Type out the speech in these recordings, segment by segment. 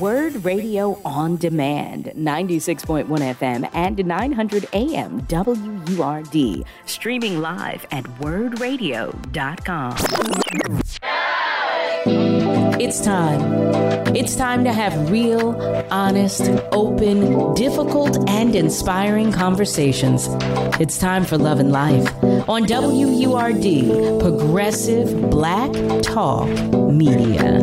Word Radio on Demand, 96.1 FM and 900 AM WURD. Streaming live at wordradio.com. It's time. It's time to have real, honest, open, difficult, and inspiring conversations. It's time for Love and Life on WURD, Progressive Black Talk Media.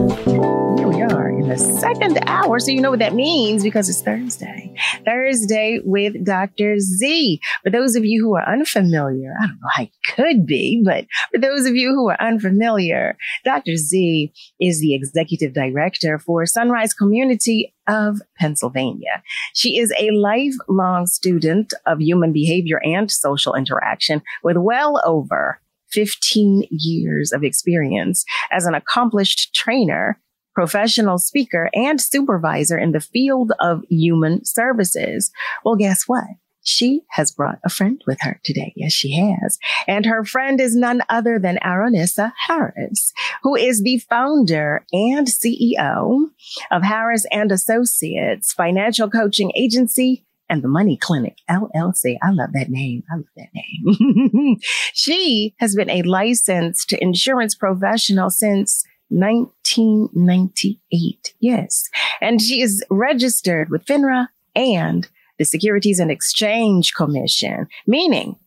Here we are in the second hour. So, you know what that means because it's Thursday. Thursday with Dr. Z. For those of you who are unfamiliar, I don't know how you could be, but for those of you who are unfamiliar, Dr. Z is the executive director for Sunrise Community of Pennsylvania. She is a lifelong student of human behavior and social interaction with well over 15 years of experience as an accomplished trainer, professional speaker, and supervisor in the field of human services. Well, guess what? She has brought a friend with her today. Yes, she has. And her friend is none other than Aronissa Harris, who is the founder and CEO of Harris and Associates Financial Coaching Agency and the Money Clinic LLC. I love that name. I love that name. she has been a licensed insurance professional since 1998. Yes. And she is registered with FINRA and the Securities and Exchange Commission, meaning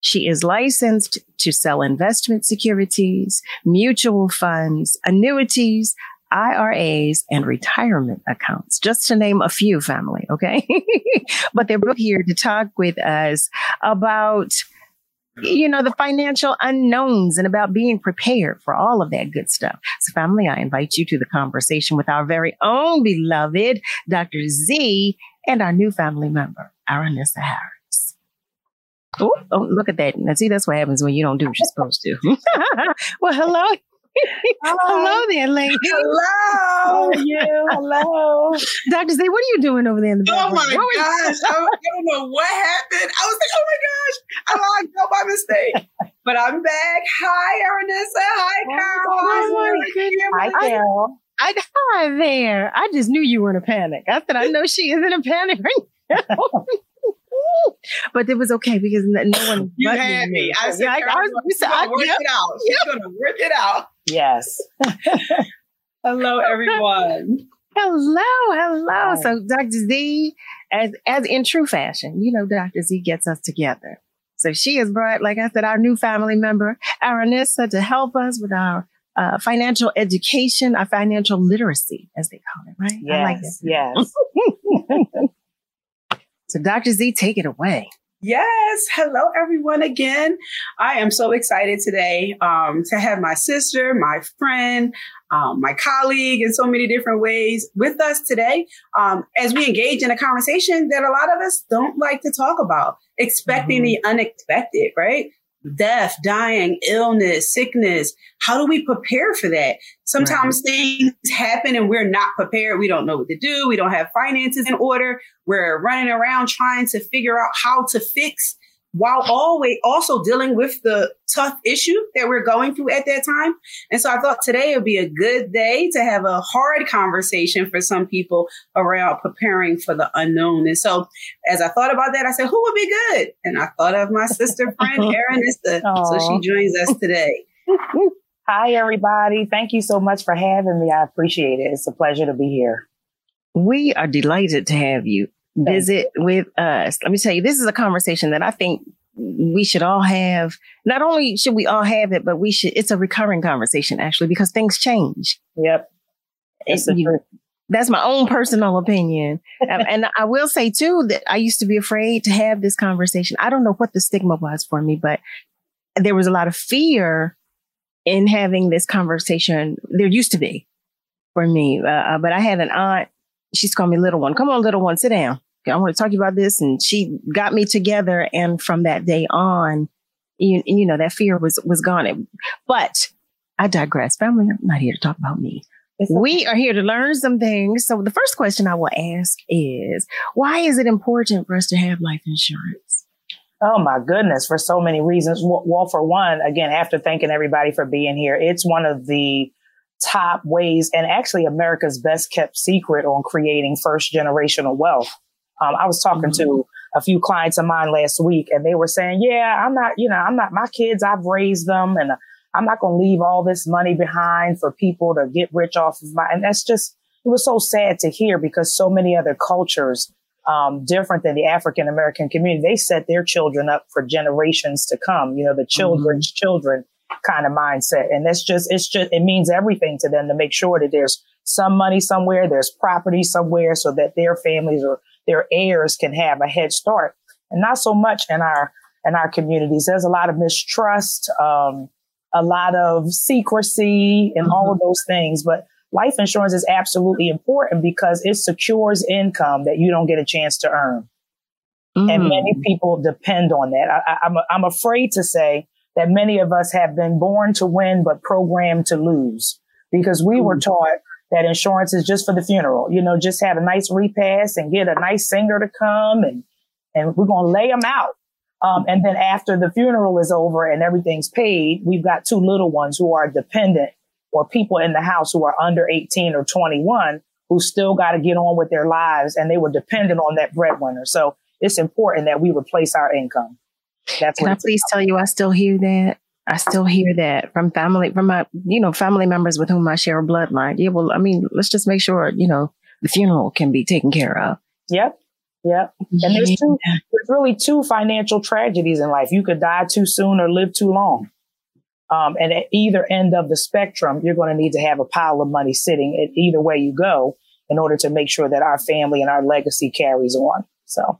she is licensed to sell investment securities, mutual funds, annuities, IRAs, and retirement accounts, just to name a few family. Okay. but they're here to talk with us about you know, the financial unknowns and about being prepared for all of that good stuff. So family, I invite you to the conversation with our very own beloved Dr. Z and our new family member, Aronissa Harris. Oh, oh, look at that. Now, see, that's what happens when you don't do what you're supposed to. well, hello. Hello there, lady. Hello. you. Hello. Dr. Z, what are you doing over there in the Oh my What gosh. I, I don't know what happened. I was like, oh my gosh. I logged out by mistake. But I'm back. Hi, Aronissa. Oh hi, Carol. Oh my Hi, goodness. Hi, Carol. I, hi there. I just knew you were in a panic. I said, I know she is in a panic right now. but it was okay because no no one. You had me. I said, Yeah, I, I Carol's was, she's I, gonna work yep. it out. She's gonna work it out. Yes. Hello, everyone. Hello, hello. Hi. So Dr. Z, as as in true fashion, you know, Dr. Z gets us together. So she has brought, like I said, our new family member, Aronissa, to help us with our uh, financial education, our financial literacy, as they call it, right? I like Yes. Yes. So Dr. Z, take it away. Yes. Hello, everyone again. I am so excited today um, to have my sister, my friend, um, my colleague in so many different ways with us today um, as we engage in a conversation that a lot of us don't like to talk about, expecting the unexpected, right? Death, dying, illness, sickness. How do we prepare for that? Sometimes things happen and we're not prepared. We don't know what to do. We don't have finances in order. We're running around trying to figure out how to fix while always also dealing with the tough issue that we're going through at that time. And so I thought today would be a good day to have a hard conversation for some people around preparing for the unknown. And so as I thought about that, I said, who would be good? And I thought of my sister friend, Aronissa. So she joins us today. Hi, everybody. Thank you so much for having me. I appreciate it. It's a pleasure to be here. We are delighted to have you visit with us. Let me tell you, this is a conversation that I think we should all have. Not only should we all have it, but we should, it's a recurring conversation actually, because things change. Yep. The You- that's my own personal opinion. And I will say too that I used to be afraid to have this conversation. I don't know what the stigma was for me, but there was a lot of fear in having this conversation. There used to be for me. Uh, uh, but I had an aunt. She's called me little one. Come on, little one, sit down. I want to talk to you about this. And she got me together. And from that day on, you, you know, that fear was, was gone. But I digress. Family, I'm not here to talk about me. A- We are here to learn some things. So the first question I will ask is, why is it important for us to have life insurance? Oh my goodness, for so many reasons. Well, for one, again, after thanking everybody for being here, it's one of the top ways and actually America's best kept secret on creating first generational wealth. Um, I was talking mm-hmm. to a few clients of mine last week and they were saying, yeah, I'm not, you know, I'm not, my kids, I've raised them and I'm not going to leave all this money behind for people to get rich off of my, and that's just, it was so sad to hear because so many other cultures, um, different than the African American community, they set their children up for generations to come, you know, the children's mm-hmm. children kind of mindset. And that's just, it's just, it means everything to them to make sure that there's some money somewhere, there's property somewhere so that their families or their heirs can have a head start. And not so much in our, in our communities. There's a lot of mistrust, um, a lot of secrecy and mm-hmm. all of those things. But life insurance is absolutely important because it secures income that you don't get a chance to earn. Mm. And many people depend on that. I, I'm, I'm afraid to say that many of us have been born to win, but programmed to lose because we were taught that insurance is just for the funeral. You know, just have a nice repast and get a nice singer to come and, and we're going to lay them out. Um, and then after the funeral is over and everything's paid, we've got two little ones who are dependent or people in the house who are under 18 or 21 who still got to get on with their lives and they were dependent on that breadwinner. So it's important that we replace our income. That's Can I please tell you, I still hear that. I still hear that from family, from my, you know, family members with whom I share a bloodline. Yeah, well, I mean, let's just make sure, you know, the funeral can be taken care of. Yep. Yep. And there's two, there's really two financial tragedies in life. You could die too soon or live too long. Um, and at either end of the spectrum, you're going to need to have a pile of money sitting at either way you go in order to make sure that our family and our legacy carries on. So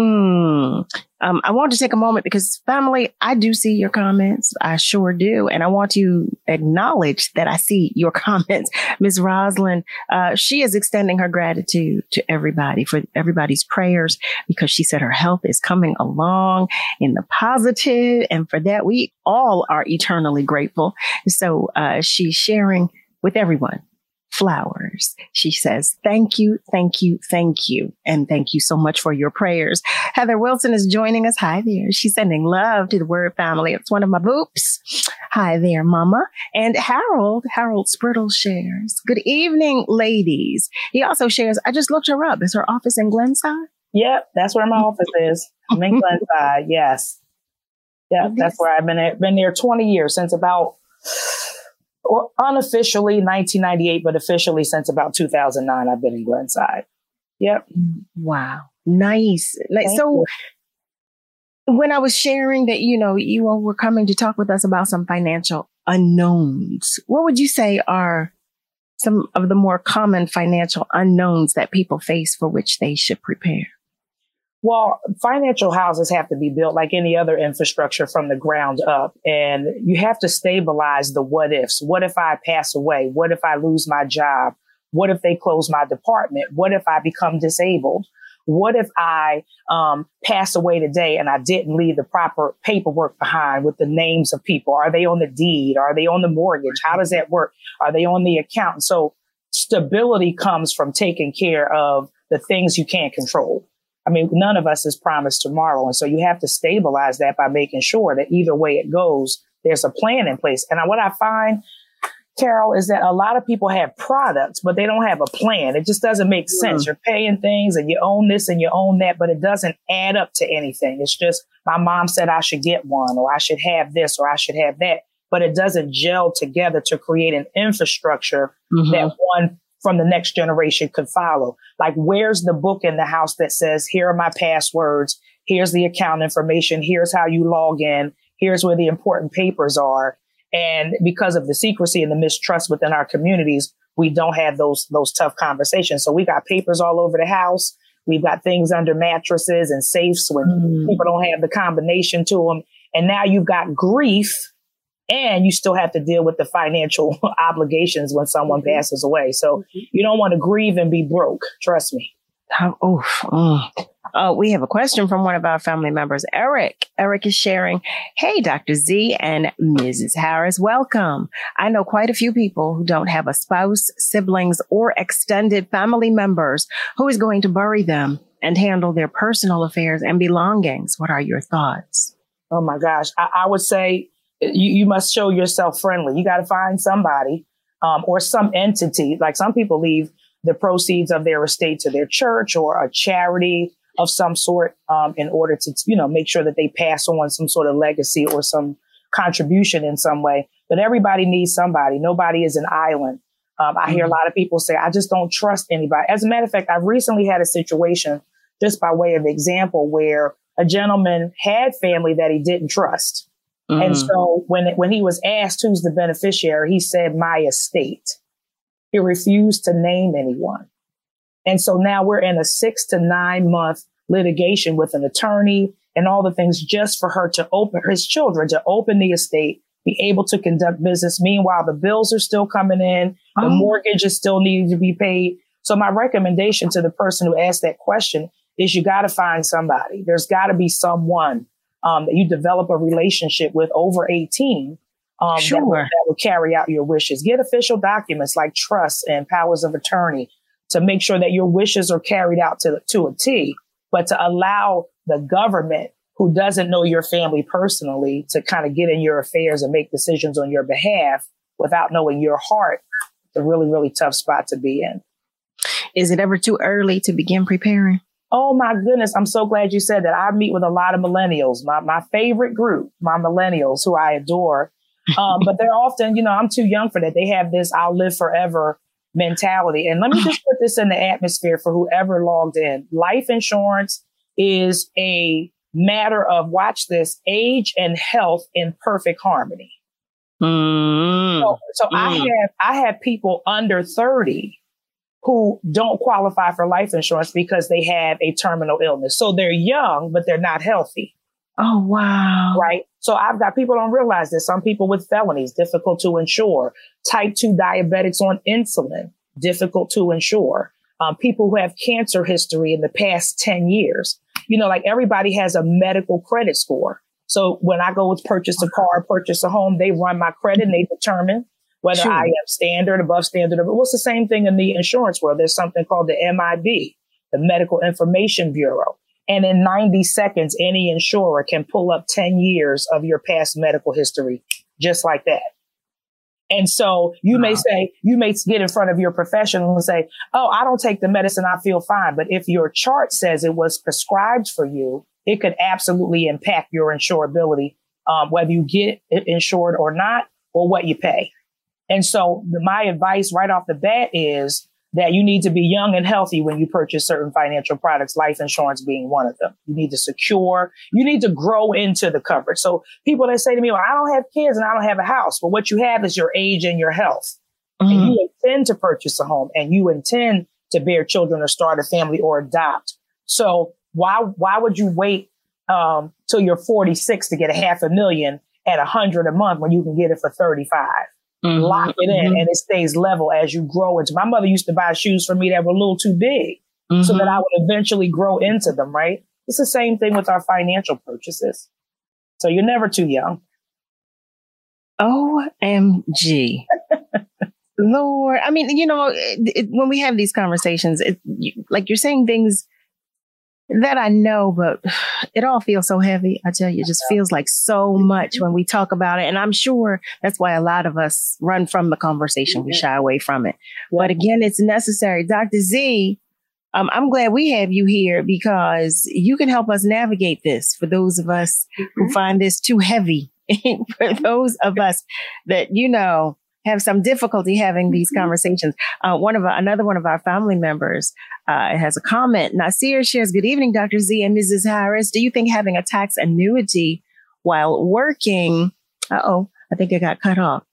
Mm. Um, I want to take a moment because family, I do see your comments. I sure do. And I want to acknowledge that I see your comments. Ms. Roslyn, uh, she is extending her gratitude to everybody for everybody's prayers because she said her health is coming along in the positive, And for that, we all are eternally grateful. So, uh, she's sharing with everyone flowers. She says, thank you, thank you, thank you. And thank you so much for your prayers. Heather Wilson is joining us. Hi there. She's sending love to the Word family. It's one of my boops. Hi there, mama. And Harold, Harold Sprittle shares, good evening, ladies. He also shares, I just looked her up. Is her office in Glenside? Yep. That's where my mm-hmm. office is. I'm in mm-hmm. Glenside. Yes. Yeah. That's where I've been, at, been there 20 years since about unofficially 1998, but officially since about 2009, I've been in Glenside. Yep. Wow. Nice. Like, so you. when I was sharing that, you know, you all were coming to talk with us about some financial unknowns, what would you say are some of the more common financial unknowns that people face for which they should prepare? Well, financial houses have to be built like any other infrastructure from the ground up. And you have to stabilize the what ifs. What if I pass away? What if I lose my job? What if they close my department? What if I become disabled? What if I um, pass away today and I didn't leave the proper paperwork behind with the names of people? Are they on the deed? Are they on the mortgage? How does that work? Are they on the account? So stability comes from taking care of the things you can't control. I mean, none of us is promised tomorrow. And so you have to stabilize that by making sure that either way it goes, there's a plan in place. And what I find, Carol, is that a lot of people have products, but they don't have a plan. It just doesn't make sense. You're paying things and you own this and you own that, but it doesn't add up to anything. It's just my mom said I should get one or I should have this or I should have that, but it doesn't gel together to create an infrastructure mm-hmm. that one from the next generation could follow. Like, where's the book in the house that says, here are my passwords. Here's the account information. Here's how you log in. Here's where the important papers are. And because of the secrecy and the mistrust within our communities, we don't have those, those tough conversations. So we got papers all over the house. We've got things under mattresses and safes when mm. people don't have the combination to them. And now you've got grief and you still have to deal with the financial obligations when someone mm-hmm. passes away. So mm-hmm. you don't want to grieve and be broke. Trust me. Oh, oh, oh, we have a question from one of our family members, Eric. Eric is sharing, Hey, Dr. Z and Mrs. Harris, welcome. I know quite a few people who don't have a spouse, siblings, or extended family members who is going to bury them and handle their personal affairs and belongings. What are your thoughts? Oh my gosh. I, I would say you, you must show yourself friendly. You got to find somebody um, or some entity. Like some people leave the proceeds of their estate to their church or a charity of some sort um, in order to, you know, make sure that they pass on some sort of legacy or some contribution in some way. But everybody needs somebody. Nobody is an island. Um, I hear a mm-hmm. lot of people say, I just don't trust anybody. As a matter of fact, I've recently had a situation, just by way of example, where a gentleman had family that he didn't trust. Mm-hmm. And so when, when he was asked who's the beneficiary, he said, my estate. He refused to name anyone. And so now we're in a six to nine month litigation with an attorney and all the things just for her to open his children to open the estate, be able to conduct business. Meanwhile, the bills are still coming in. The oh. mortgage is still needing to be paid. So my recommendation to the person who asked that question is you got to find somebody. There's got to be someone um, that you develop a relationship with over 18 um, sure. that, will, that will carry out your wishes. Get official documents like trusts and powers of attorney to make sure that your wishes are carried out to, to a T, but to allow the government who doesn't know your family personally to kind of get in your affairs and make decisions on your behalf without knowing your heart, it's a really, really tough spot to be in. Is it ever too early to begin preparing? Oh my goodness. I'm so glad you said that. I meet with a lot of millennials, my, my favorite group, my millennials who I adore. Um, but they're often, you know, I'm too young for that. They have this I'll live forever mentality. And let me just put this in the atmosphere for whoever logged in. Life insurance is a matter of watch this age and health in perfect harmony. Mm. So, so mm. I have I have people under 30 who don't qualify for life insurance because they have a terminal illness. So they're young, but they're not healthy. Oh, wow. Right. So I've got people don't realize this. Some people with felonies, difficult to insure. Type 2 diabetics on insulin, difficult to insure. Um, people who have cancer history in the past 10 years. You know, like everybody has a medical credit score. So when I go to purchase a car, purchase a home, they run my credit and they determine whether sure. I am standard, above standard. But what's the same thing in the insurance world? There's something called the MIB, the Medical Information Bureau. And in 90 seconds, any insurer can pull up 10 years of your past medical history just like that. And so you wow. may say, you may get in front of your professional and say, Oh, I don't take the medicine. I feel fine. But if your chart says it was prescribed for you, it could absolutely impact your insurability, um, whether you get insured or not, or what you pay. And so my advice right off the bat is that you need to be young and healthy when you purchase certain financial products, life insurance being one of them. You need to secure, you need to grow into the coverage. So people that say to me, well, I don't have kids and I don't have a house, but what you have is your age and your health. Mm-hmm. And you intend to purchase a home and you intend to bear children or start a family or adopt. So why, why would you wait, um, till you're 46 to get a half a million at a hundred a month when you can get it for 35? Mm-hmm, lock it in mm-hmm. and it stays level as you grow into. My mother used to buy shoes for me that were a little too big mm-hmm. so that I would eventually grow into them, right? It's the same thing with our financial purchases. So you're never too young. OMG. Lord, I mean, you know, it, it, when we have these conversations, it, you, like you're saying things that I know, but it all feels so heavy. I tell you, it just feels like so much when we talk about it. And I'm sure that's why a lot of us run from the conversation. We shy away from it. But again, it's necessary. Dr. Z, um, I'm glad we have you here because you can help us navigate this for those of us who mm-hmm. find this too heavy. for those of us that, you know, have some difficulty having these mm-hmm. conversations. Uh, one of our, another one of our family members uh, has a comment. Nasir shares, "Good evening, Dr. Z and Mrs. Harris. Do you think having a tax annuity while working? Uh oh, I think it got cut off.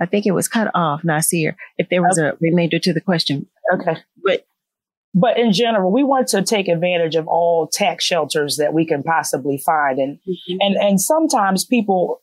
I think it was cut off, Nasir. If there was okay. a remainder to the question, okay, but." But in general, we want to take advantage of all tax shelters that we can possibly find. And, mm-hmm. and, and sometimes people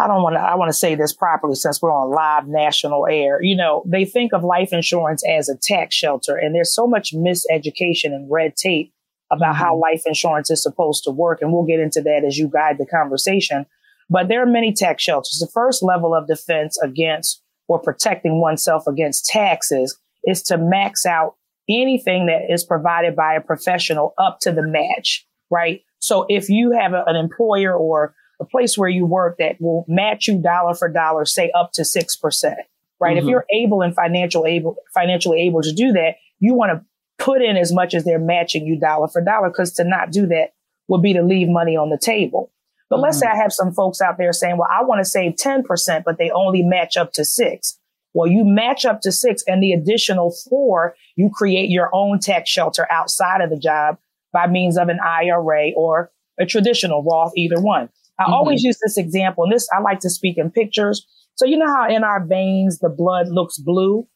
I don't want to, I want to say this properly since we're on live national air. You know, they think of life insurance as a tax shelter and there's so much miseducation and red tape about mm-hmm. how life insurance is supposed to work. And we'll get into that as you guide the conversation. But there are many tax shelters. The first level of defense against or protecting oneself against taxes is to max out anything that is provided by a professional up to the match, right? So if you have a, an employer or a place where you work that will match you dollar for dollar, say up to 6%. right? Mm-hmm. If you're able and financial able, financially able to do that, you want to put in as much as they're matching you dollar for dollar because to not do that would be to leave money on the table. But mm-hmm. let's say I have some folks out there saying, well, I want to save 10%, but they only match up to six. Well, you match up to six and the additional four, you create your own tax shelter outside of the job by means of an IRA or a traditional Roth, either one. I mm-hmm. always use this example and this, I like to speak in pictures. So you know how in our veins, the blood looks blue?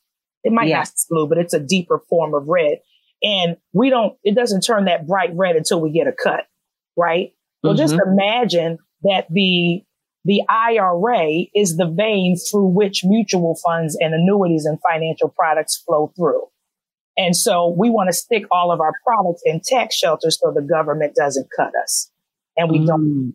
It might yes. not be blue, but it's a deeper form of red. And we don't, it doesn't turn that bright red until we get a cut, right? So mm-hmm. just imagine that the the IRA is the vein through which mutual funds and annuities and financial products flow through. And so we want to stick all of our products in tax shelters so the government doesn't cut us. And we mm. don't,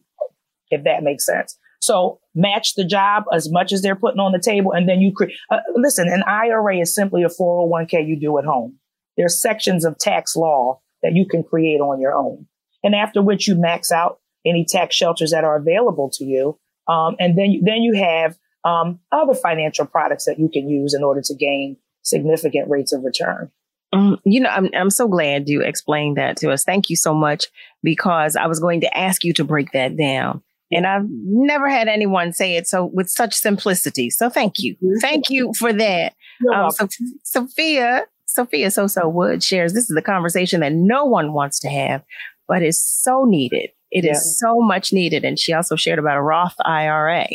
if that makes sense. So match the job as much as they're putting on the table. And then you create, uh, listen, an IRA is simply a 401k you do at home. There's sections of tax law that you can create on your own. And after which you max out any tax shelters that are available to you. Um, and then, then you have um, other financial products that you can use in order to gain significant rates of return. Um, you know, I'm I'm so glad you explained that to us. Thank you so much because I was going to ask you to break that down. And I've never had anyone say it so with such simplicity. So thank you. Mm-hmm. Thank you for that. Um, so, Sophia, Sophia So So Wood shares this is the conversation that no one wants to have, but is so needed. It yeah. is so much needed. And she also shared about a Roth IRA.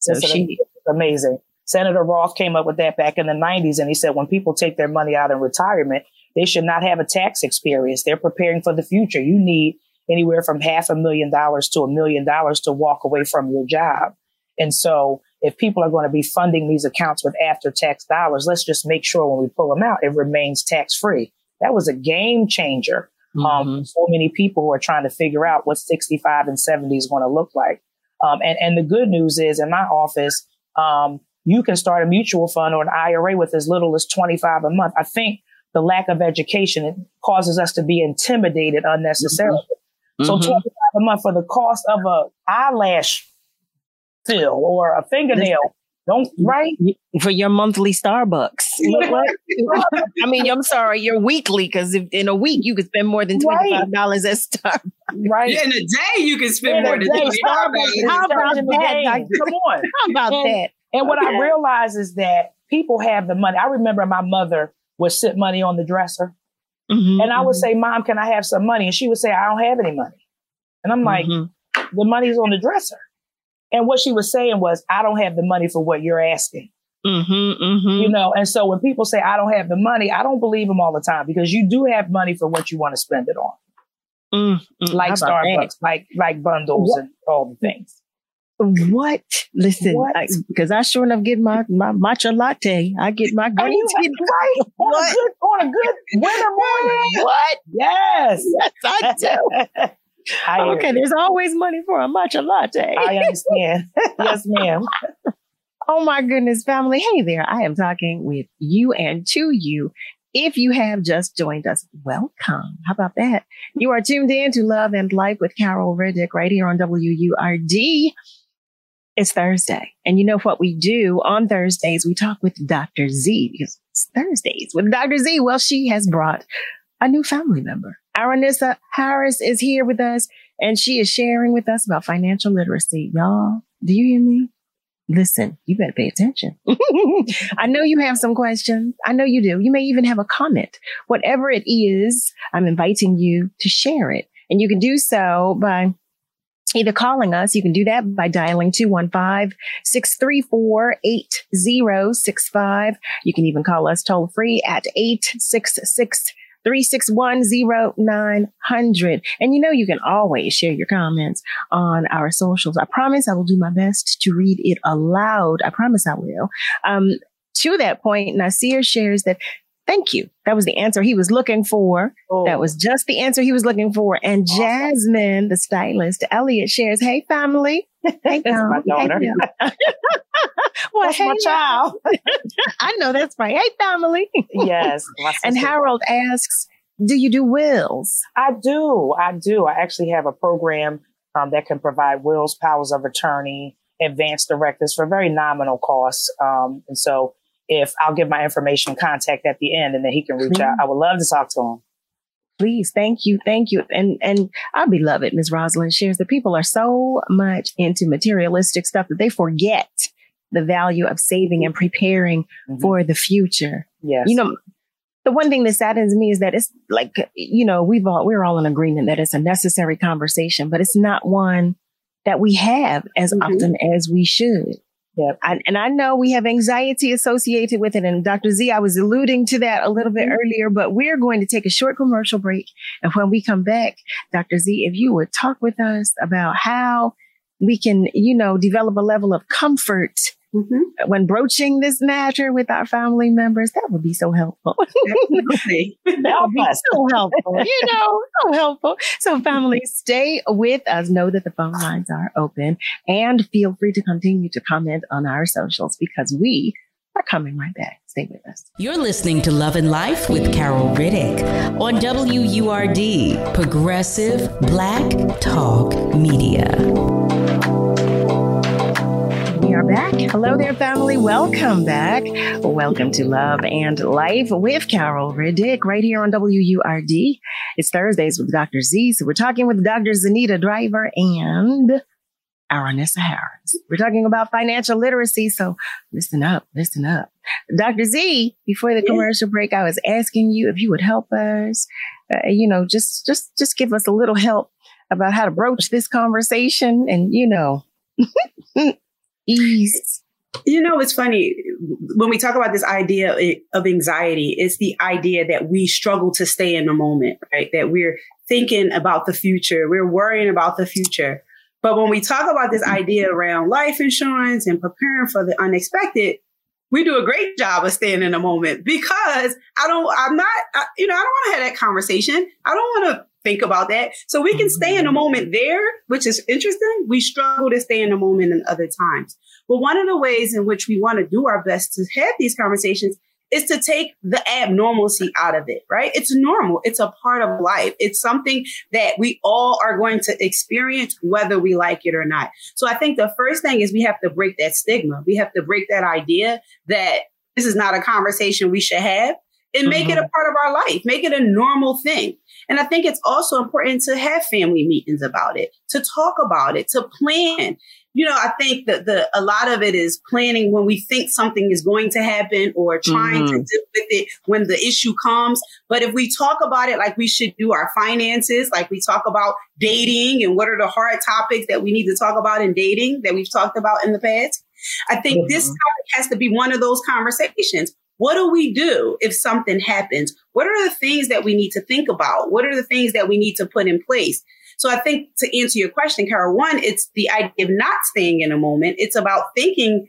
So she amazing. Senator Roth came up with that back in the 90s. And he said when people take their money out in retirement, they should not have a tax experience. They're preparing for the future. You need anywhere from half a million dollars to a million dollars to walk away from your job. And so if people are going to be funding these accounts with after tax dollars, let's just make sure when we pull them out, it remains tax free. That was a game changer um, mm-hmm. Um, so many people who are trying to figure out what 65 and 70 is going to look like. Um, and, and the good news is in my office, um, you can start a mutual fund or an IRA with as little as 25 a month. I think the lack of education causes us to be intimidated unnecessarily. Mm-hmm. So mm-hmm. 25 a month for the cost of a eyelash fill or a fingernail don't right for your monthly Starbucks. I mean, I'm sorry, your weekly because in a week you could spend more than twenty five dollars right. at Starbucks. Right in a day you can spend in more than twenty five dollars. How about that? Come on, how about and, that? And what I realize is that people have the money. I remember my mother would sit money on the dresser, mm-hmm, and I would mm-hmm. say, "Mom, can I have some money?" And she would say, "I don't have any money," and I'm like, mm-hmm. "The money's on the dresser." And what she was saying was, I don't have the money for what you're asking. Mm-hmm, mm-hmm. You know, and so when people say I don't have the money, I don't believe them all the time because you do have money for what you want to spend it on, mm, like Starbucks, that? like like bundles what? and all the things. What? Listen, because I, I, sure enough get my, my matcha latte. I get my green tea. Right. On, a good, on a good winter morning. What? Yes. Yes, I do. okay, there's always money for a matcha latte. I understand. yes, ma'am. oh my goodness, family. Hey there. I am talking with you and to you. If you have just joined us, welcome. How about that? You are tuned in to Love and Life with Carol Riddick right here on WURD. It's Thursday. And you know what we do on Thursdays? We talk with Dr. Z because it's Thursdays with Dr. Z. Well, she has brought a new family member. Aronissa Harris is here with us and she is sharing with us about financial literacy. Y'all, do you hear me? Listen, you better pay attention. I know you have some questions. I know you do. You may even have a comment. Whatever it is, I'm inviting you to share it. And you can do so by either calling us. You can do that by dialing 215-634-8065. You can even call us toll free at 866 3610900. And you know, you can always share your comments on our socials. I promise I will do my best to read it aloud. I promise I will. Um, to that point, Nasir shares that Thank you. That was the answer he was looking for. Oh. That was just the answer he was looking for. And Jasmine, the stylist, Elliot shares, Hey family. Hey, that's my daughter. Hey, well, that's hey, my child. I know that's right. Hey family. Yes. And Harold asks, do you do wills? I do. I do. I actually have a program um, that can provide wills, powers of attorney, advanced directives for very nominal costs. Um, and so if I'll give my information and contact at the end and then he can reach out. I would love to talk to him. Please, thank you, thank you. And and our beloved Ms. Rosalind shares that people are so much into materialistic stuff that they forget the value of saving and preparing mm-hmm. for the future. Yes. You know, the one thing that saddens me is that it's like, you know, we've all, we're all in agreement that it's a necessary conversation, but it's not one that we have as mm-hmm. often as we should. Yeah. and I know we have anxiety associated with it. And Dr. Z, I was alluding to that a little bit mm-hmm. earlier, but we're going to take a short commercial break. And when we come back, Dr. Z, if you would talk with us about how we can, you know, develop a level of comfort Mm-hmm. When broaching this matter with our family members, that would be so helpful. Absolutely. that would be so helpful. you know, so helpful. So, family, stay with us. Know that the phone lines are open and feel free to continue to comment on our socials because we are coming right back. Stay with us. You're listening to Love and Life with Carol Riddick on WURD, Progressive Black Talk Media are back. Hello there, family. Welcome back. Welcome to Love and Life with Carol Riddick right here on WURD. It's Thursdays with Dr. Z. So we're talking with Dr. Zenida Driver and Aronissa Harris. We're talking about financial literacy. So listen up, listen up. Dr. Z, before the commercial break, I was asking you if you would help us, uh, you know, just, just, just give us a little help about how to broach this conversation and, you know, ease. You know, it's funny when we talk about this idea of anxiety, it's the idea that we struggle to stay in the moment, right? That we're thinking about the future, we're worrying about the future. But when we talk about this idea around life insurance and preparing for the unexpected, we do a great job of staying in the moment because I don't, I'm not, I, you know, I don't want to have that conversation. I don't want to think about that. So we can stay in the moment there, which is interesting. We struggle to stay in the moment in other times. But one of the ways in which we want to do our best to have these conversations is to take the abnormalcy out of it, right? It's normal. It's a part of life. It's something that we all are going to experience, whether we like it or not. So I think the first thing is we have to break that stigma. We have to break that idea that this is not a conversation we should have and make mm-hmm. it a part of our life, make it a normal thing. And I think it's also important to have family meetings about it, to talk about it, to plan. You know, I think that the a lot of it is planning when we think something is going to happen or trying mm-hmm. to deal with it when the issue comes. But if we talk about it like we should do our finances, like we talk about dating and what are the hard topics that we need to talk about in dating that we've talked about in the past, I think mm-hmm. this topic has to be one of those conversations. What do we do if something happens? What are the things that we need to think about? What are the things that we need to put in place? So I think to answer your question, Carol, one, it's the idea of not staying in a moment. It's about thinking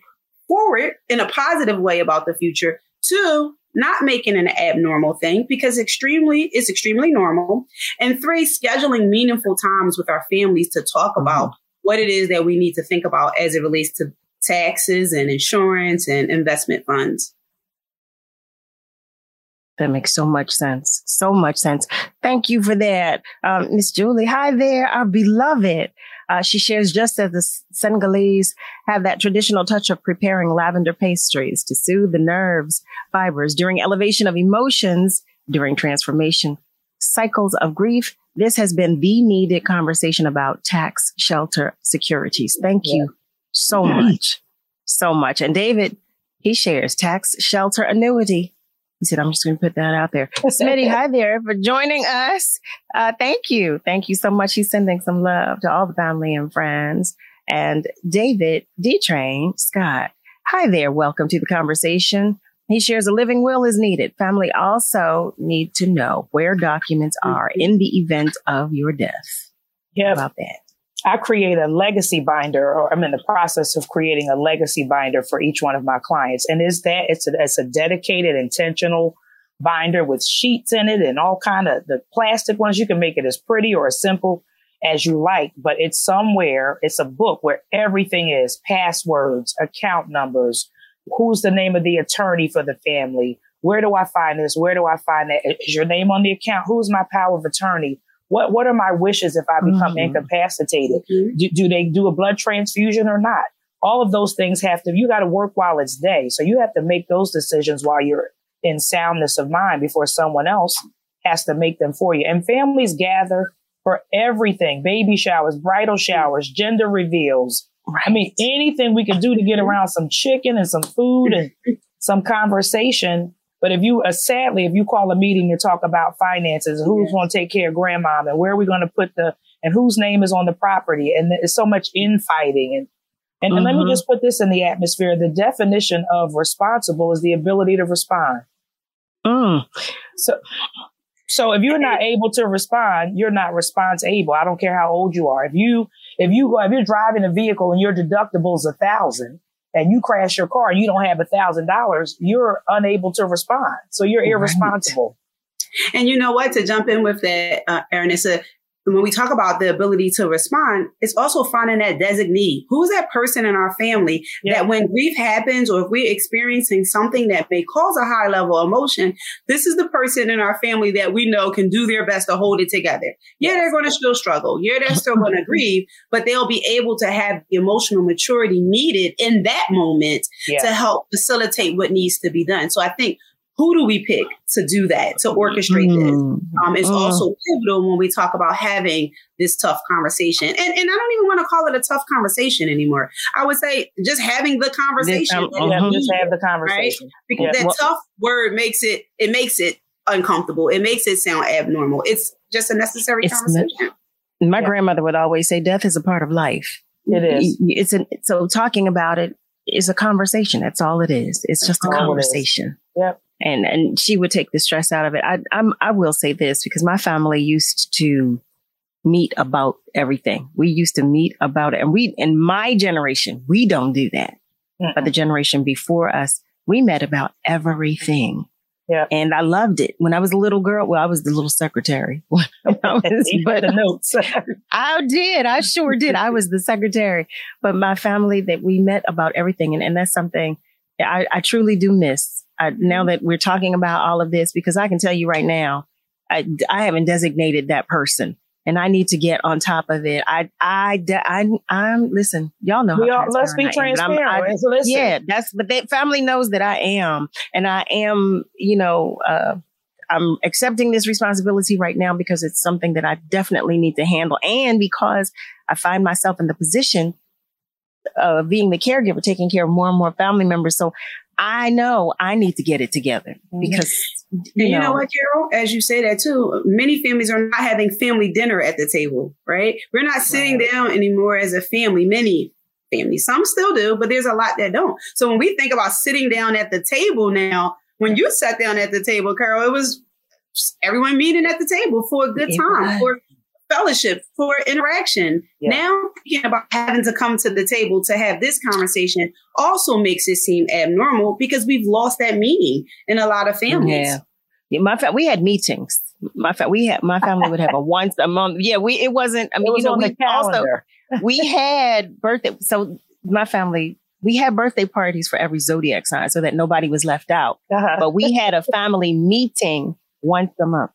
forward in a positive way about the future. Two, not making an abnormal thing because extremely it's extremely normal. And three, scheduling meaningful times with our families to talk about mm-hmm. what it is that we need to think about as it relates to taxes and insurance and investment funds. That makes so much sense. So much sense. Thank you for that. Um, Miss Julie. Hi there, our beloved. Uh, she shares just as the Senegalese have that traditional touch of preparing lavender pastries to soothe the nerves, fibers during elevation of emotions, during transformation, cycles of grief. This has been the needed conversation about tax shelter securities. Thank yeah. you so much. So much. And David, he shares tax shelter annuity he said, I'm just going to put that out there. Smitty, hi there for joining us. Uh, thank you. Thank you so much. He's sending some love to all the family and friends. And David D Train Scott, hi there. Welcome to the conversation. He shares a living will is needed. Family also need to know where documents are in the event of your death. Yeah. About that. I create a legacy binder, or I'm in the process of creating a legacy binder for each one of my clients. And is that it's a, it's a dedicated, intentional binder with sheets in it and all kind of the plastic ones. You can make it as pretty or as simple as you like, but it's somewhere. It's a book where everything is passwords, account numbers, who's the name of the attorney for the family. Where do I find this? Where do I find that? Is your name on the account? Who's my power of attorney? What what are my wishes if I become mm-hmm. incapacitated? Mm-hmm. Do, do they do a blood transfusion or not? all of those things have to, you got to work while it's day. So you have to make those decisions while you're in soundness of mind before someone else has to make them for you. And families gather for everything, baby showers, bridal showers, gender reveals. Right. I mean, anything we can do to get around some chicken and some food and some conversation. But if you, uh, sadly, if you call a meeting to talk about finances, who's going to take care of grandma and where are we going to put the, and whose name is on the property? And there's so much infighting. And, and, mm-hmm. and let me mm-hmm. just put this in the atmosphere. The definition of responsible is the ability to respond. Mm. So, so if you're not able to respond, you're not response able. I don't care how old you are. If you, if you go, if you're driving a vehicle and your deductible is a thousand and you crash your car and you don't have a thousand dollars, you're unable to respond. So you're irresponsible. Right. And you know what? To jump in with that, uh, Aronissa, when we talk about the ability to respond, it's also finding that designee. Who's that person in our family yeah. that when grief happens or if we're experiencing something that may cause a high level of emotion, this is the person in our family that we know can do their best to hold it together. Yeah, they're going to still struggle. Yeah, they're still going to grieve, but they'll be able to have the emotional maturity needed in that moment yeah. to help facilitate what needs to be done. So I think who do we pick to do that, to orchestrate mm. this? Mm-hmm. Um, it's mm. also pivotal when we talk about having this tough conversation. And, and I don't even want to call it a tough conversation anymore. I would say just having the conversation. This, um, uh-huh. just have the conversation. Right? Because yeah. that well, tough word makes it, it makes it uncomfortable. It makes it sound abnormal. It's just a necessary conversation. my yeah. grandmother would always say death is a part of life. It is. It's an, so talking about it is a conversation. That's all it is. It's just That's a conversation. Yep and and she would take the stress out of it. I I'm, I will say this because my family used to meet about everything. We used to meet about it, and we in my generation we don't do that, mm but the generation before us we met about everything. Yeah. And I loved it. When I was a little girl, well, I was the little secretary. was, but the notes. I did. I sure did. I was the secretary. But my family that we met about everything. And, and that's something I, I truly do miss I, now that we're talking about all of this, because I can tell you right now, I, I haven't designated that person and I need to get on top of it. I, I, I, I'm, listen, y'all know. We all, let's be transparent. I, so yeah, that's, but that family knows that I am, and I am, you know, uh, I'm accepting this responsibility right now because it's something that I definitely need to handle. And because I find myself in the position of being the caregiver, taking care of more and more family members. So I know I need to get it together mm-hmm. because you, and you know, know what, Carol, as you say that too, many families are not having family dinner at the table, right? We're not sitting right. down anymore as a family. Many families, some still do, but there's a lot that don't. So when we think about sitting down at the table now, when you sat down at the table, Carol, it was everyone meeting at the table for a good time, for fellowship, for interaction. Yeah. Now, thinking about having to come to the table to have this conversation also makes it seem abnormal because we've lost that meaning in a lot of families. Yeah. yeah my fa- we had meetings. My fa- we had my family would have a once a month. Yeah, we it wasn't. I mean, was you know, we also we had birthday. So my family we had birthday parties for every zodiac sign so that nobody was left out. Uh-huh. But we had a family meeting once a month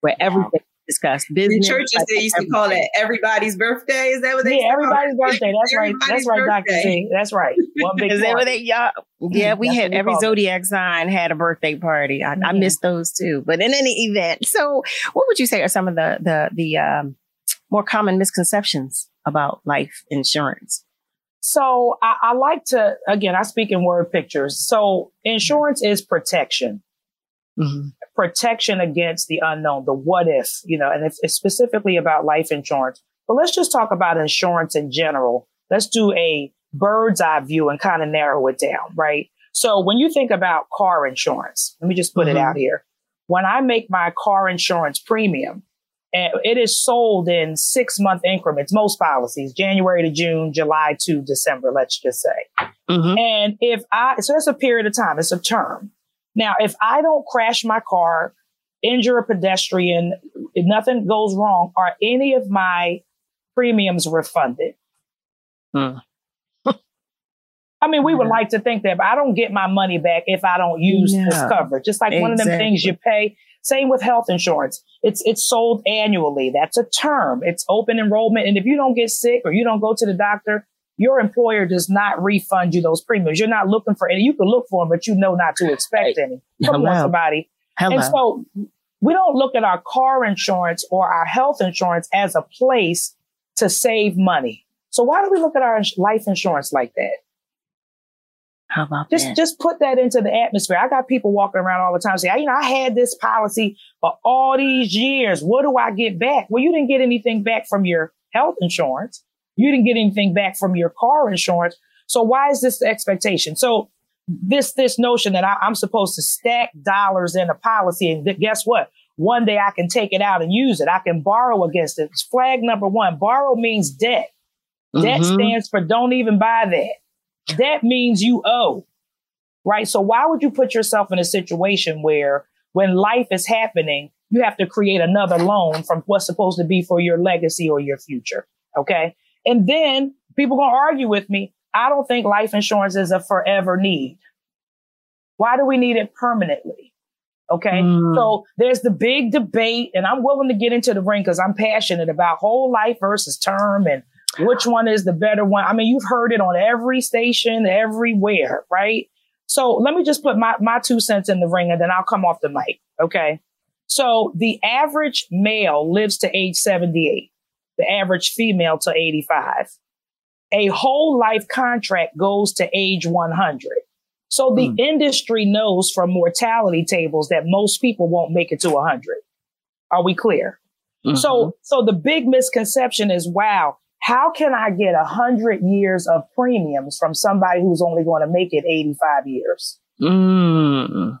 where everything discussed business. The churches like they used to call it everybody's birthday. Is that what they? Yeah, everybody's birthday. That's right. That's right, Doctor Z. That's right. One big. Is that what they? Y'all, yeah, we had every zodiac sign had a birthday party. I, mm-hmm. I missed those too. But in any event, so what would you say are some of the the the um, more common misconceptions about life insurance? So I, I, like to again, I speak in word pictures. So insurance is protection mm-hmm. protection against the unknown, the what if, you know, and it's, it's specifically about life insurance. But let's just talk about insurance in general. Let's do a bird's eye view and kind of narrow it down, right? So when you think about car insurance, let me just put mm-hmm. it out here. When I make my car insurance premium, and it is sold in six month increments, most policies, January to June, July to December, let's just say. Mm-hmm. And if I, so that's a period of time, it's a term. Now, if I don't crash my car, injure a pedestrian, if nothing goes wrong, are any of my premiums refunded? Hmm. I mean, we would like to think that, but I don't get my money back if I don't use no, this coverage. Just like exactly. one of them things you pay. Same with health insurance. It's it's sold annually. That's a term. It's open enrollment. And if you don't get sick or you don't go to the doctor, your employer does not refund you those premiums. You're not looking for any. You can look for them, but you know not to expect any. Come Hello. on, somebody. Hello. And so we don't look at our car insurance or our health insurance as a place to save money. So why do we look at our life insurance like that? How about Just that? just put that into the atmosphere. I got people walking around all the time saying, you know, I had this policy for all these years. What do I get back? Well, you didn't get anything back from your health insurance. You didn't get anything back from your car insurance. So why is this the expectation? So this this notion that I, I'm supposed to stack dollars in a policy and th- guess what? One day I can take it out and use it. I can borrow against it. It's flag number one. Borrow means debt. Debt Mhm. stands for don't even buy that. That means you owe, right? So why would you put yourself in a situation where when life is happening, you have to create another loan from what's supposed to be for your legacy or your future? Okay. And then people gonna argue with me. I don't think life insurance is a forever need. Why do we need it permanently? Okay. Mm. So there's the big debate and I'm willing to get into the ring because I'm passionate about whole life versus term and which one is the better one. I mean, you've heard it on every station, everywhere, right? So let me just put my, my two cents in the ring and then I'll come off the mic. Okay. So the average male lives to age 78, the average female to 85. A whole life contract goes to age 100. So the Hmm. industry knows from mortality tables that most people won't make it to 100. Are we clear? Mhm. So, so the big misconception is, wow, how can I get a hundred years of premiums from somebody who's only going to make it 85 years? Mm.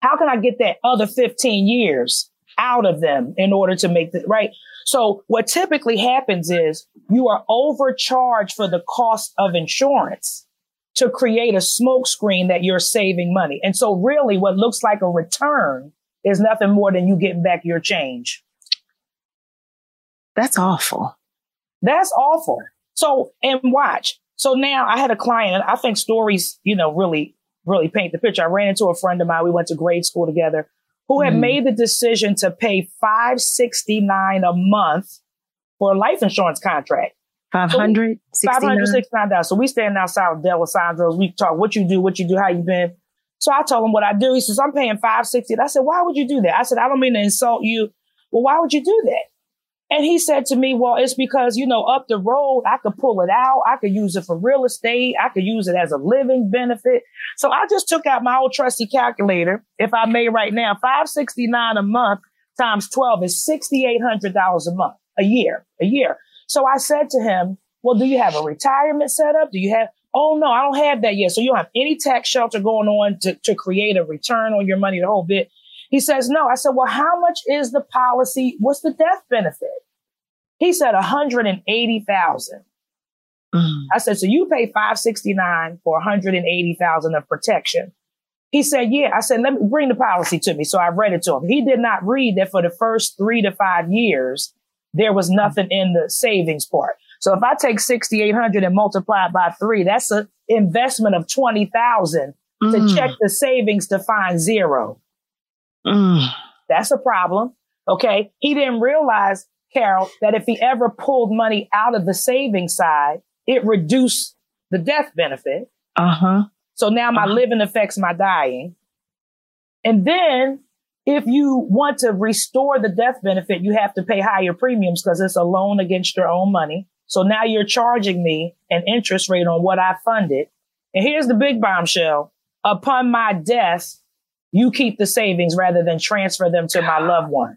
How can I get that other 15 years out of them in order to make the right? So what typically happens is you are overcharged for the cost of insurance to create a smokescreen that you're saving money. And so really what looks like a return is nothing more than you getting back your change. That's awful. That's awful. So, and watch. So now I had a client, and I think stories, you know, really, really paint the picture. I ran into a friend of mine. We went to grade school together who had Mhm. made the decision to pay 569 a month for a life insurance contract. 500? Five hundred sixty-nine dollars. So we stand outside with Dalessandro's. We talk what you do, what you do, how you been. So I told him what I do. He says, I'm paying 560. I said, why would you do that? I said, I don't mean to insult you. Well, why would you do that? And he said to me, well, it's because, you know, up the road, I could pull it out. I could use it for real estate. I could use it as a living benefit. So I just took out my old trusty calculator. If I may right now, 569 a month times 12 is $6,800 a month, a year, a year. So I said to him, well, do you have a retirement setup? Do you have, oh no, I don't have that yet. So you don't have any tax shelter going on to, to create a return on your money, the whole bit. He says, no. I said, well, how much is the policy? What's the death benefit? He said 180,000. Mm. I said, so you pay 569 for 180,000 of protection. He said, yeah. I said, let me bring the policy to me. So I read it to him. He did not read that for the first three to five years, there was nothing in the savings part. So if I take 6,800 and multiply it by three, that's an investment of 20,000 to Mm. check the savings to find zero. Mm. That's a problem. Okay. He didn't realize, Carol, that if he ever pulled money out of the savings side, it reduced the death benefit. Uh-huh. So now my Uh-huh. living affects my dying. And then if you want to restore the death benefit, you have to pay higher premiums because it's a loan against your own money. So now you're charging me an interest rate on what I funded. And here's the big bombshell. Upon my death, you keep the savings rather than transfer them to my loved one.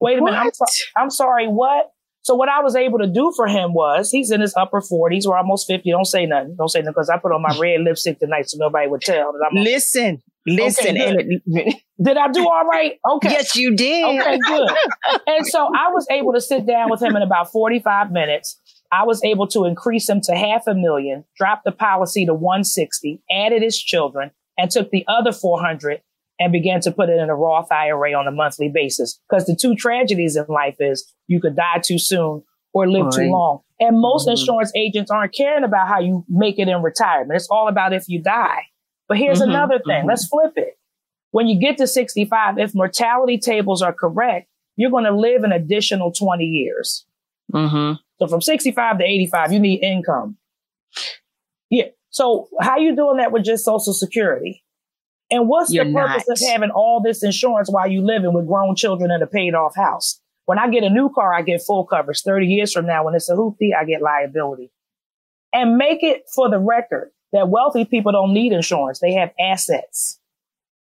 Wait a minute. I'm, so- I'm sorry. What? So what I was able to do for him was he's in his upper 40s or almost 50. Don't say nothing. Don't say nothing because I put on my red lipstick tonight so nobody would tell that I'm. Listen, listen. Okay, and Did I do all right? Okay. Yes, you did. Okay, good. and so I was able to sit down with him in about 45 minutes. I was able to increase him to half a million, drop the policy to 160, added his children, and took the other 400 and began to put it in a Roth IRA on a monthly basis. Because the two tragedies in life is you could die too soon or live too long. And most Mhm. insurance agents aren't caring about how you make it in retirement. It's all about if you die. But here's Mhm, another thing. mhm. Let's flip it. When you get to 65, if mortality tables are correct, you're going to live an additional 20 years. Mm-hmm. So from 65 to 85, you need income. Yeah. So how you doing that with just social security? And what's You're the purpose not. of having all this insurance while you living with grown children in a paid off house? When I get a new car, I get full coverage. 30 years from now, when it's a hoopty, I get liability. And make it for the record that wealthy people don't need insurance. They have assets.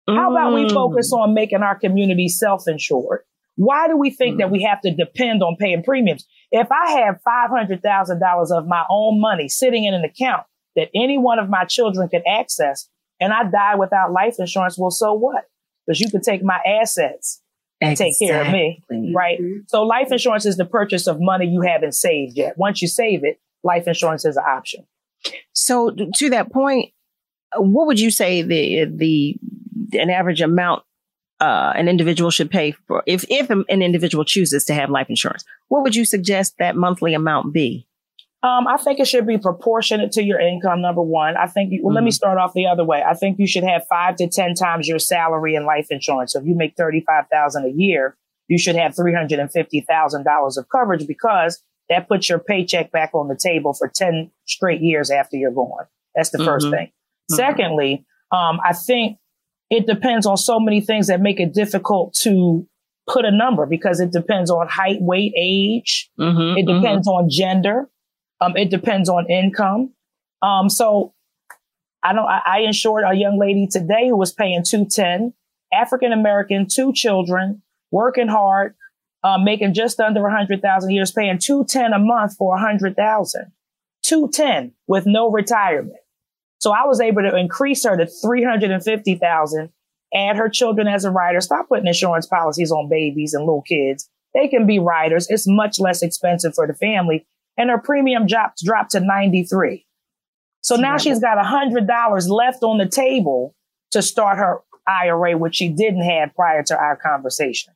How about we Mm. focus on making our community self-insured? Why do we think that we have to depend on paying premiums? If I have $500,000 of my own money sitting in an account that any one of my children could access and I die without life insurance, well, so what? Because you can take my assets and take care of me, Exactly. right? So life insurance is the purchase of money you haven't saved yet. Once you save it, life insurance is an option. So to that point, what would you say the the an average amount uh, an individual should pay for if if an individual chooses to have life insurance? What would you suggest that monthly amount be? Um, I think it should be proportionate to your income. Number one, I think. You, well, let me start off the other way. I think you should have five to ten times your salary in life insurance. So if you make thirty five thousand a year, you should have three hundred and fifty thousand dollars of coverage because that puts your paycheck back on the table for ten straight years after you're gone. That's the first Mhm. thing. Mhm. Secondly, um, I think it depends on so many things that make it difficult to put a number because it depends on height, weight, age. Mm-hmm, It depends on gender. Um, it depends on income. Um, so I don't, I, I insured a young lady today who was paying 210, African American, two children, working hard, um, making just under a hundred thousand years, paying 210 a month for a hundred thousand. 210 with no retirement. So I was able to increase her to 350,000, add her children as a rider, stop putting insurance policies on babies and little kids. They can be riders. It's much less expensive for the family. And her premium dropped, dropped to 93. So now Yeah. she's got $100 left on the table to start her IRA, which she didn't have prior to our conversation.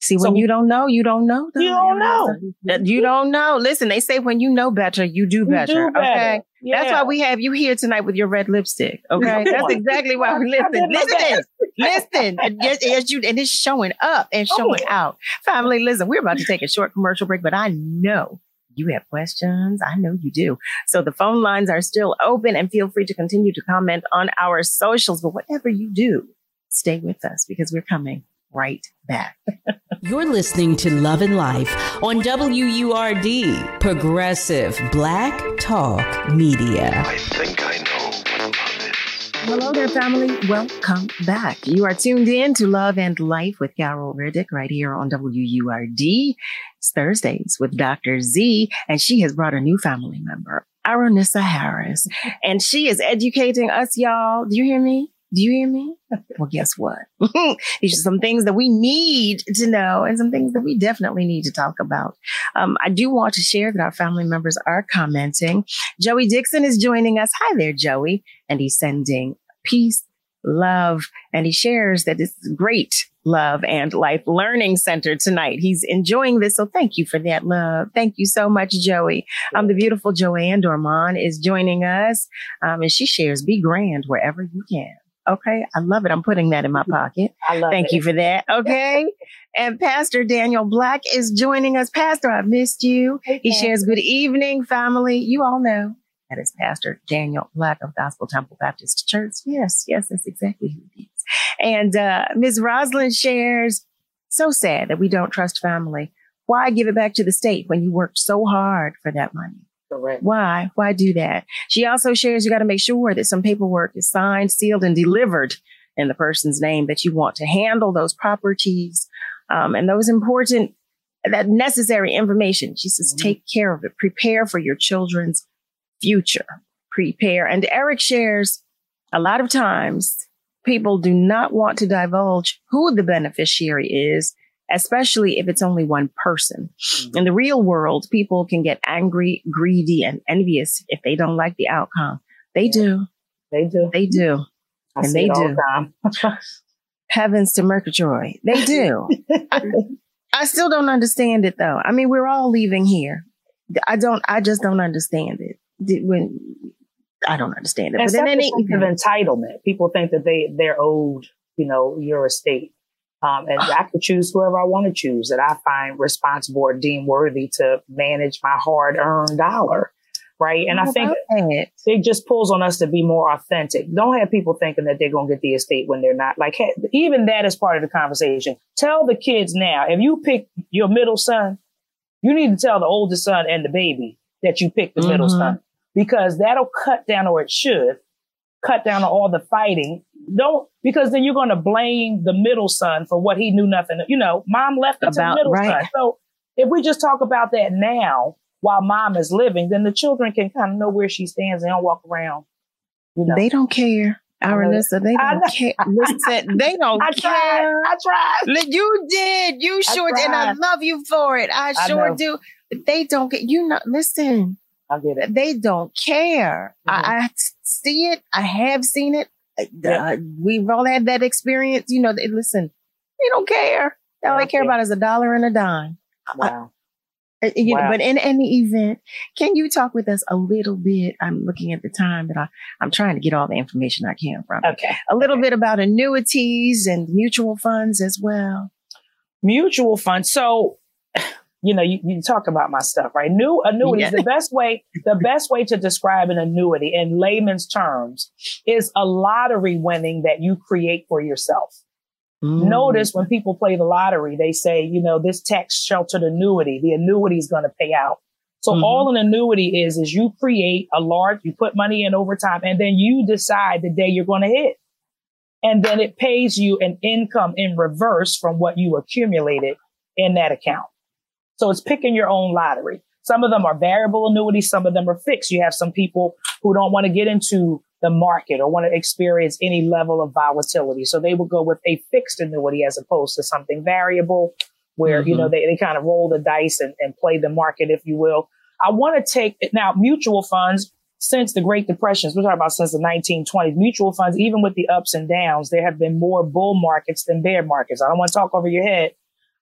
See, when So- you don't know, you don't know. You don't know. Uh, You don't know. Listen, they say when you know better, you do You better. do better. Okay. That's why we have you here tonight with your red lipstick. Okay. That's exactly why we listen. Listen, listen. And yes, yes, you, and it's showing up and showing Oh. out. Family, listen, we're about to take a short commercial break, but I know you have questions. I know you do. So the phone lines are still open and feel free to continue to comment on our socials. But whatever you do, stay with us because we're coming right back. You're listening to Love and Life on WURD, Progressive Black Talk Media. I think I know what love is. Hello there, family. Welcome back. You are tuned in to Love and Life with Carol Riddick right here on WURD. It's Thursdays with Dr. Z, and she has brought a new family member, Aronissa Harris, and she is educating us, y'all. Do you hear me? Do you hear me? Well, guess what? These are some things that we need to know and some things that we definitely need to talk about. Um, I do want to share that our family members are commenting. Joey Dixon is joining us. Hi there, Joey. And he's sending peace, love, and he shares that it's great love and life learning center tonight. He's enjoying this. So thank you for that love. Thank you so much, Joey. Um, the beautiful Joanne Dorman is joining us. Um, and she shares be grand wherever you can. Okay. I love it. I'm putting that in my pocket. I love Thank it. you for that. Okay. and Pastor Daniel Black is joining us. Pastor, I missed you. He shares good evening, family. You all know that is Pastor Daniel Black of Gospel Temple Baptist Church. Yes, yes, that's exactly who he is. And uh, Ms. Roslyn shares, so sad that we don't trust family. Why give it back to the state when you worked so hard for that money? Correct. Why? Why do that? She also shares you got to make sure that some paperwork is signed, sealed, and delivered in the person's name that you want to handle those properties um, and those important, that necessary information. She says, Mhm. take care of it. Prepare for your children's future. Prepare. And Eric shares a lot of times people do not want to divulge who the beneficiary is, especially if it's only one person. Mm-hmm. In the real world, people can get angry, greedy, and envious if they don't like the outcome. They Yeah. do. They do. They do. I and they do. the. Heavens to Murgatroyd. They do. I, I still don't understand it though. I mean, we're all leaving here. I don't, I just don't understand it. When I don't understand it. And But then any, of entitlement. People think that they they're owed, you know, your estate. Um, and I could choose whoever I want to choose that I find responsible or deem worthy to manage my hard earned dollar. Right. And I think it. it just pulls on us to be more authentic. Don't have people thinking that they're going to get the estate when they're not. Like, hey, even that is part of the conversation. Tell the kids now, if you pick your middle son, you need to tell the oldest son and the baby that you picked the mm-hmm. middle son because that'll cut down, or it should cut down on all the fighting. Don't because then you're going to blame the middle son for what he knew nothing. You know, mom left it about, to the middle right. son. So if we just talk about that now while mom is living, then the children can kind of know where she stands and don't walk around. You know. They don't care. Aronissa, they don't care. Listen, they don't I care. Tried. I tried. You did. You sure did. And I love you for it. I, I sure know. do. They don't get you know listen. I get it. They don't care. Mm-hmm. I, I, see it. I have seen it. Uh, we've all had that experience. You know, they, listen, they don't care. All they care about is a dollar and a dime. Wow. Uh, you wow. know, but in any event, can you talk with us a little bit? I'm looking at the time, that I, I'm trying to get all the information I can from. Okay. A little okay. bit about annuities and mutual funds as well. Mutual funds. So you know, you, you talk about my stuff, right? New annuities. Yeah. The best way, the best way to describe an annuity in layman's terms is a lottery winning that you create for yourself. Mm. Notice when people play the lottery, they say, you know, this tax sheltered annuity, the annuity is going to pay out. So mm-hmm. all an annuity is, is you create a large, you put money in over time and then you decide the day you're going to hit. And then it pays you an income in reverse from what you accumulated in that account. So it's picking your own lottery. Some of them are variable annuities. Some of them are fixed. You have some people who don't want to get into the market or want to experience any level of volatility. So they will go with a fixed annuity as opposed to something variable where, mm-hmm. you know, mm-hmm. they, they kind of roll the dice and, and play the market, if you will. I want to take now mutual funds since the Great Depressions, we're talking about since the 1920s, mutual funds, even with the ups and downs, there have been more bull markets than bear markets. I don't want to talk over your head,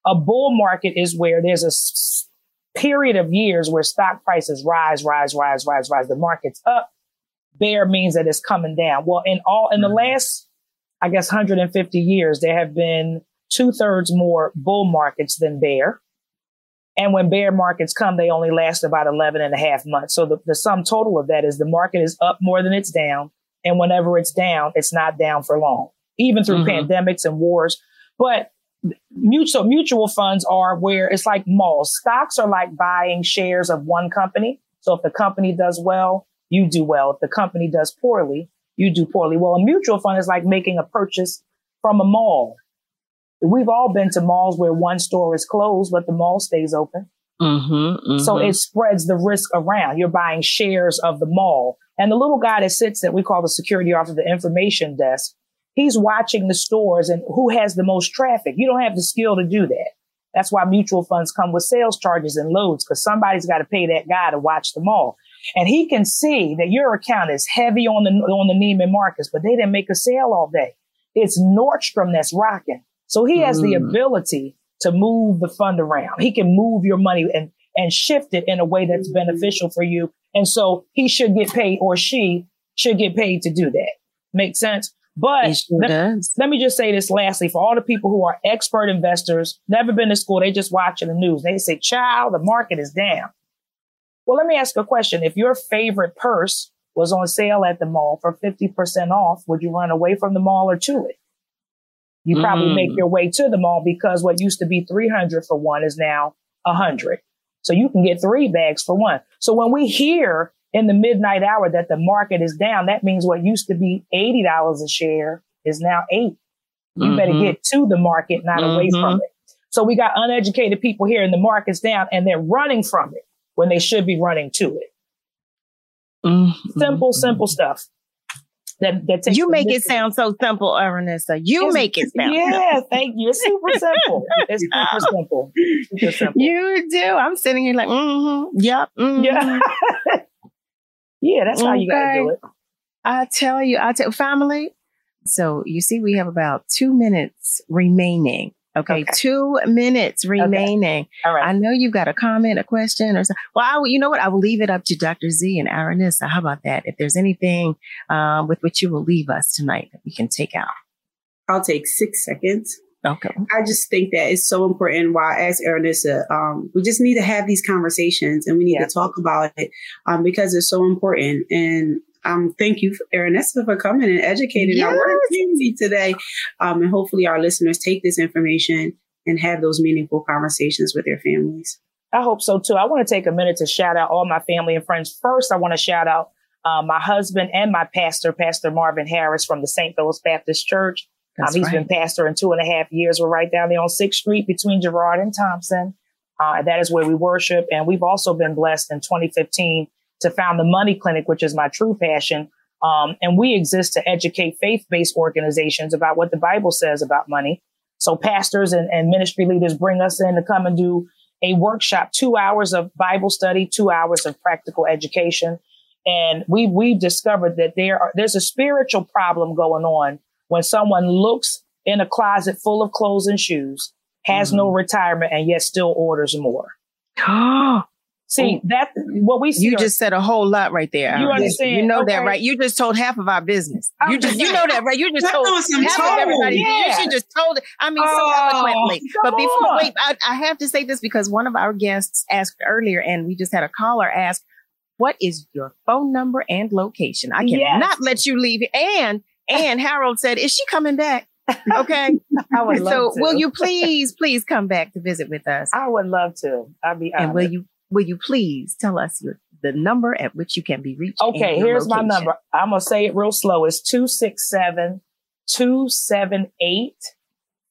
a bull market is where there's a s- period of years where stock prices rise, rise, rise, rise, rise. The market's up. Bear means that it's coming down. Well, in all, in the mm-hmm. last, I guess, 150 years, there have been two thirds more bull markets than bear. And when bear markets come, they only last about 11 and a half months. So the, the sum total of that is the market is up more than it's down. And whenever it's down, it's not down for long, even through mm-hmm. pandemics and wars. But mutual mutual funds are where it's like malls. Stocks are like buying shares of one company. So if the company does well, you do well. If the company does poorly, you do poorly. Well, a mutual fund is like making a purchase from a mall. We've all been to malls where one store is closed, but the mall stays open. Mm-hmm, mm-hmm. So it spreads the risk around. You're buying shares of the mall. And the little guy that sits that we call the security officer, the information desk, He's watching the stores and who has the most traffic. You don't have the skill to do that. That's why mutual funds come with sales charges and loads because somebody's got to pay that guy to watch them all. And he can see that your account is heavy on the on the Neiman Marcus, but they didn't make a sale all day. It's Nordstrom that's rocking. So he has mm. the ability to move the fund around. He can move your money and and shift it in a way that's beneficial for you. And so he should get paid or she should get paid to do that. Make sense? But sure let, let, me just say this lastly for all the people who are expert investors, never been to school, they just watching the news. They say, child, the market is down. Well, let me ask a question. If your favorite purse was on sale at the mall for 50% off, would you run away from the mall or to it? You probably mm. make your way to the mall because what used to be 300 for one is now 100. So you can get three bags for one. So when we hear in the midnight hour that the market is down, that means what used to be $80 a share is now eight. You mm-hmm. better get to the market, not mm-hmm. away from it. So we got uneducated people here and the market's down and they're running from it when they should be running to it. Mm-hmm. Simple, simple stuff. That, that you make it sound so simple, Ernesta. You it's, make it sound. Yeah, simple. thank you. It's super simple. It's super simple. Super simple. You do. I'm sitting here like, mm-hmm, yep, mm-hmm. yeah. Yeah, that's how you gotta do it. I tell you, I tell family. So you see, we have about two minutes remaining. Okay, okay. two minutes remaining. Okay. All right. I know you've got a comment, a question, or something. Well, I, you know what? I will leave it up to Dr. Z and Aronissa. How about that? If there's anything um, with which you will leave us tonight that we can take out. I'll take six seconds. Okay. I just think that it's so important. Why I asked Aronissa, um, we just need to have these conversations and we need Yeah. to talk about it um, because it's so important. And um, thank you, Aronissa, for coming and educating our community today. Um, and hopefully our listeners take this information and have those meaningful conversations with their families. I hope so too. I want to take a minute to shout out all my family and friends. First, I want to shout out uh, my husband and my pastor, Pastor Marvin Harris from the St. Philip's Baptist Church. Um, he's right. been pastor in two and a half years. We're right down there on 6th Street between Girard and Thompson. Uh, that is where we worship. And we've also been blessed in 2015 to found the Money Clinic, which is my true passion. Um, and we exist to educate faith-based organizations about what the Bible says about money. So pastors and, and ministry leaders bring us in to come and do a workshop, two hours of Bible study, two hours of practical education. And we, we've discovered that there are, there's a spiritual problem going on when someone looks in a closet full of clothes and shoes, has no mm-hmm. retirement, and yet still orders more. See, that, what we see You are- just said a whole lot right there. You understand, You know that, right? You just told half of our business. You I'm just, you know that, right? You just told on some half of tone. everybody. You should just told it. I mean, so Oh, eloquently. But before, on. wait, I, I have to say this because one of our guests asked earlier, and we just had a caller ask, "What is your phone number and location?" I Yes. cannot let you leave. And and Harold said, "Is she coming back?" Okay. I would love so to. will you please, please come back to visit with us? I would love to. I'd be And will you will you please tell us your the number at which you can be reached? Okay, here's my number. I'm gonna say it real slow. It's 267 278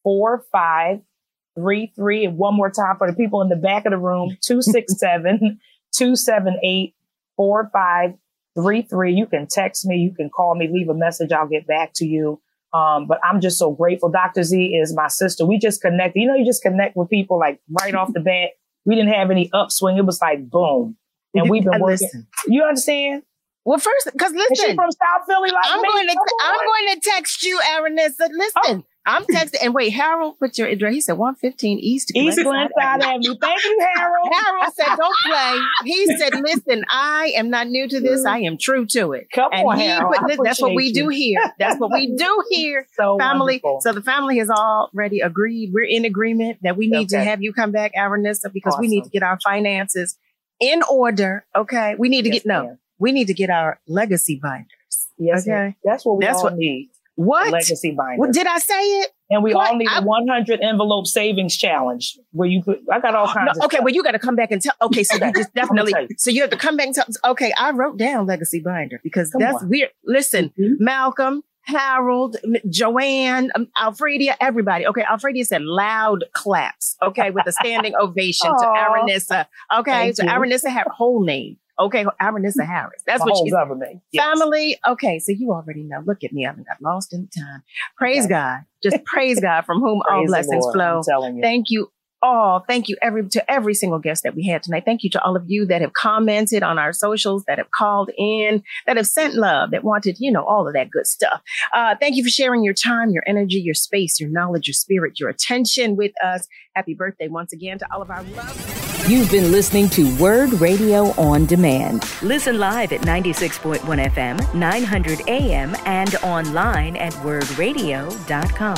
4533. And one more time for the people in the back of the room 267 278 4533. You can text me, you can call me, leave a message. I'll get back to you. Um, but I'm just so grateful. Dr. Z is my sister. We just connect. You know, you just connect with people like right off the bat. We didn't have any upswing. It was like boom. And we've been And working. listen. You understand? Well, first, because Is she listen, from South Philly like I'm me? going to I'm going to text you, Aronissa. Listen, I'm texting. And wait, Harold put your address. He said 115 East East Glenside Avenue. Thank you, Harold. Harold said, "Don't play." He said, "Listen, I am not new to this. I am true to it." Come And on, Harold. put, that's what we appreciate do here. That's what we do here. So family. wonderful. So the family has already agreed. We're in agreement that we need to have you come back, Aronissa, because we need to get our finances in order. Okay, we need to Yes, get no. ma'am. We need to get our legacy binders. Yes, Okay. ma'am. That's what we That's all what- need. What? legacy binder. What did I say it? and we what? all need I- a 100 envelope savings challenge where you put, I got all No, kinds of okay, stuff. well, you got to come back and tell. Okay, so you just definitely. you. So you have to come back and tell. Okay, I wrote down legacy binder because Come that's on. weird. Listen, Mhm. Malcolm, Harold, Joanne, um, Alfredia, everybody. Okay, Alfredia said loud claps. Okay, with a standing ovation to Aronissa. Okay, Thank so you. Aronissa had whole name. Okay, Aronissa Harris. That's My what she's. government. Yes. Family. Okay, so you already know. Look at me. I haven't got lost in time. Praise God. Just praise God from whom all Praise the blessings flow. I'm telling you. Thank you all. Thank you every to every single guest that we had tonight. Thank you to all of you that have commented on our socials, that have called in, that have sent love, that wanted, you know, all of that good stuff. Uh, thank you for sharing your time, your energy, your space, your knowledge, your spirit, your attention with us. Happy birthday once again to all of our love. You've been listening to WURD Radio on Demand. Listen live at 96.1 FM, 900 AM, and online at wurdradio.com.